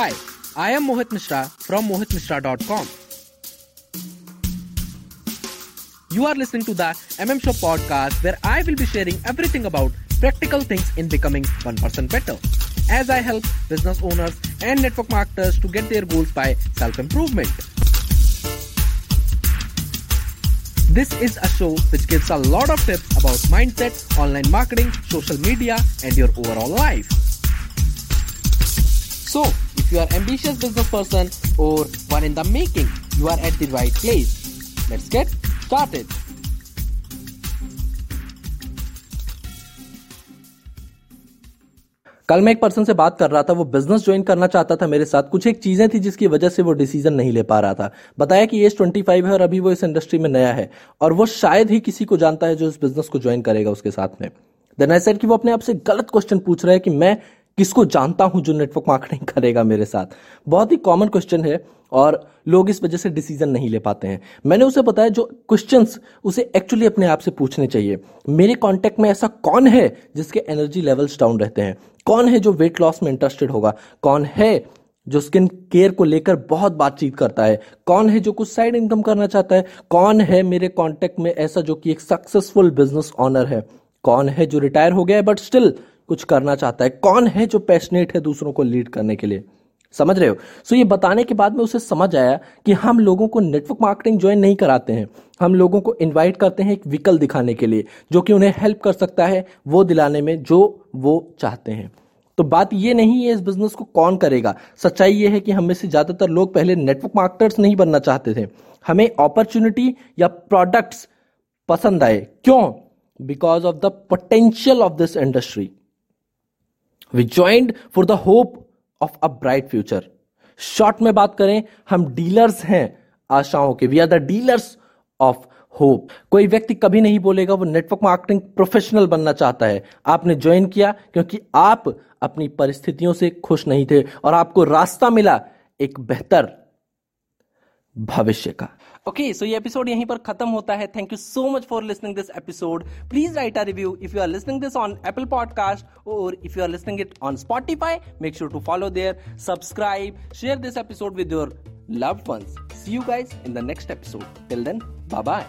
Hi, I am Mohit Mishra from mohitmishra.com. You are listening to the MM Show podcast where I will be sharing everything about practical things in becoming 1% better. As I help business owners and network marketers to get their goals by self improvement. This is a show which gives a lot of tips about mindset, online marketing, social media, and your overall life. So, you are ambitious business person or one in the making, you are at the right place. Let's get started. कल मैं एक person से बात कर रहा था वो business join करना चाहता था मेरे साथ कुछ एक चीज़ें थी जिसकी वजह से वो डिसीज़न नहीं ले पा रहा था बताया कि एज ट्वेंटी फाइव है और अभी वो इस इंडस्ट्री में नया है और वो शायद ही किसी को जानता है जो इस बिज़नेस को ज्वाइन करेगा उसके साथ में देन आई सेड कि वो अपने आप से गलत क्वेश्चन पूछ रहा है कि मैं किसको जानता हूँ जो नेटवर्क मार्केटिंग करेगा मेरे साथ? बहुत ही कॉमन क्वेश्चन है और लोग इस वजह से डिसीज़न नहीं ले पाते हैं। मैंने उसे बताया जो क्वेश्चंस उसे एक्चुअली अपने आप से पूछने चाहिए। मेरे कांटेक्ट में ऐसा कौन है जिसके एनर्जी लेवल्स डाउन रहते हैं? कौन है जो वेट लॉस में इंटरेस्टेड होगा? कौन है जो स्किन केयर को लेकर बहुत बातचीत करता है? कौन है जो कुछ साइड इनकम करना चाहता है? कौन है मेरे कांटेक्ट में ऐसा जो कि एक सक्सेसफुल बिज़नेस ऑनर है? कौन है जो रिटायर हो गया है बट स्टिल कुछ करना चाहता है। कौन है जो पैशनेट है दूसरों को लीड करने के लिए? समझ रहे हो? सो ये बताने के बाद में उसे समझ आया कि हम लोगों को नेटवर्क मार्केटिंग ज्वाइन नहीं कराते हैं। हम लोगों को इनवाइट करते हैं एक विकल दिखाने के लिए, जो कि उन्हें हेल्प कर सकता है वो दिलाने में जो वो चाहते हैं। तो बात ये नहीं है इस बिज़नेस को कौन करेगा। सच्चाई ये है कि हमें से ज़्यादातर लोग पहले नेटवर्क मार्केटर्स नहीं बनना चाहते थे। हमें अपॉर्चुनिटी या प्रोडक्ट्स पसंद आए। क्यों? Because of the potential of this industry we joined for the hope of a bright future short में बात करें, हम डीलर्स हैं, आशाओं के। We are the dealers of hope कोई व्यक्ति कभी नहीं बोलेगा, वो नेटवर्क मार्केटिंग प्रोफेशनल बनना चाहता है। आपने ज्वाइन किया क्योंकि आप अपनी परिस्थितियों से खुश नहीं थे और आपको रास्ता मिला एक बेहतर भविष्य का। ओके सो ये एपिसोड यहीं पर खत्म होता है। Thank you so much for listening this episode please write a review if you are listening this on Apple podcast और if you are listening it on Spotify make sure to follow there subscribe share this episode with your loved ones. See you guys in the next episode. Till then bye bye